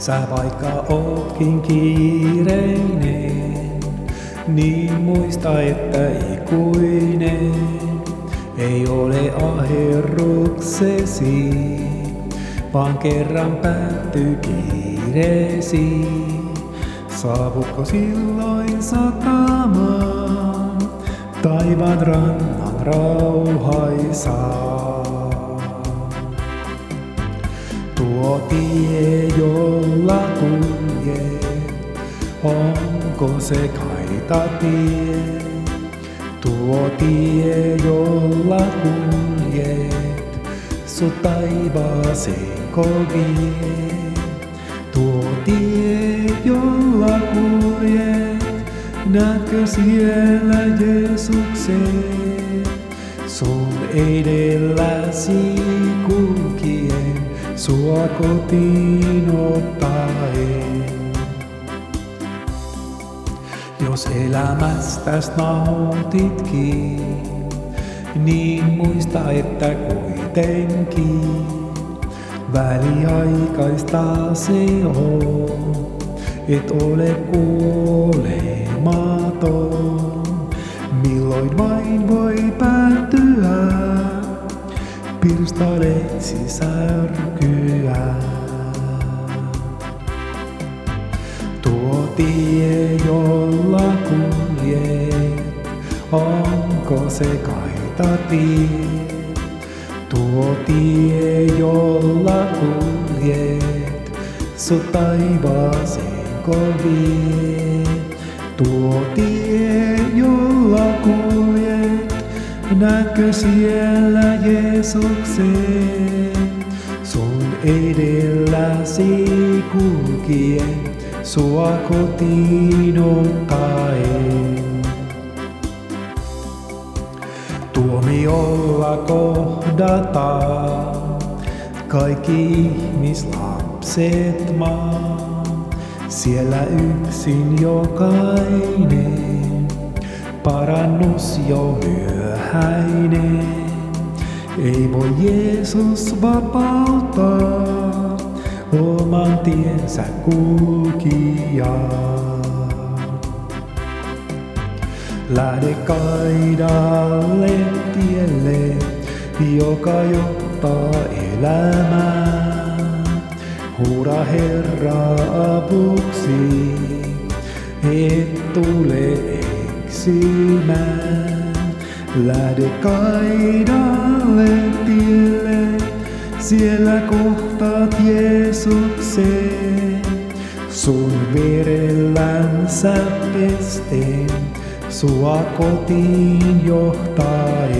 Sä vaikka ootkin kiireinen, niin muista, että ikuinen ei ole aherruksesi, vaan kerran päättyy kiireesi. Saavutko silloin satamaan, taivaan rannan rauhaisaa? Tuo tie, jolla kuljet, onko se kaita tie? Tuo tie, jolla kuljet, sut taivaaseen vie. Tuo tie, jolla kuljet, näetkö siellä Jeesuksen? Sun edelläsi kulkien, sua kotiin ottaen. Jos elämästäs nautitkin, niin muista, että kuitenkin väliaikaista se on, et ole kuolematon. Milloin vain voi päättyä, pirstaleeksi särkyä. Tuo tie, jolla kuljet, onko se kaita tie? Tuo tie, jolla kuljet, sut taivaaseen vie. Näetkö siellä Jeesuksen? Sun edelläsi kulkien, sua kotiin ottaen. Tuomiolla kohdataan kaikki ihmislapset maan. Siellä yksin jokainen, parannus jo myöhäinen. Ei voi Jeesus vapauttaa oman tiensä kulkijaa. Lähde kaidalle tielle, joka johtaa elämään. Huuda Herra apuksi, et tule eksymään. Lähde kaidalle tielle, siellä kohtaat Jeesuksen. Sun verellänsä pesteen, sua kotiin johtaen.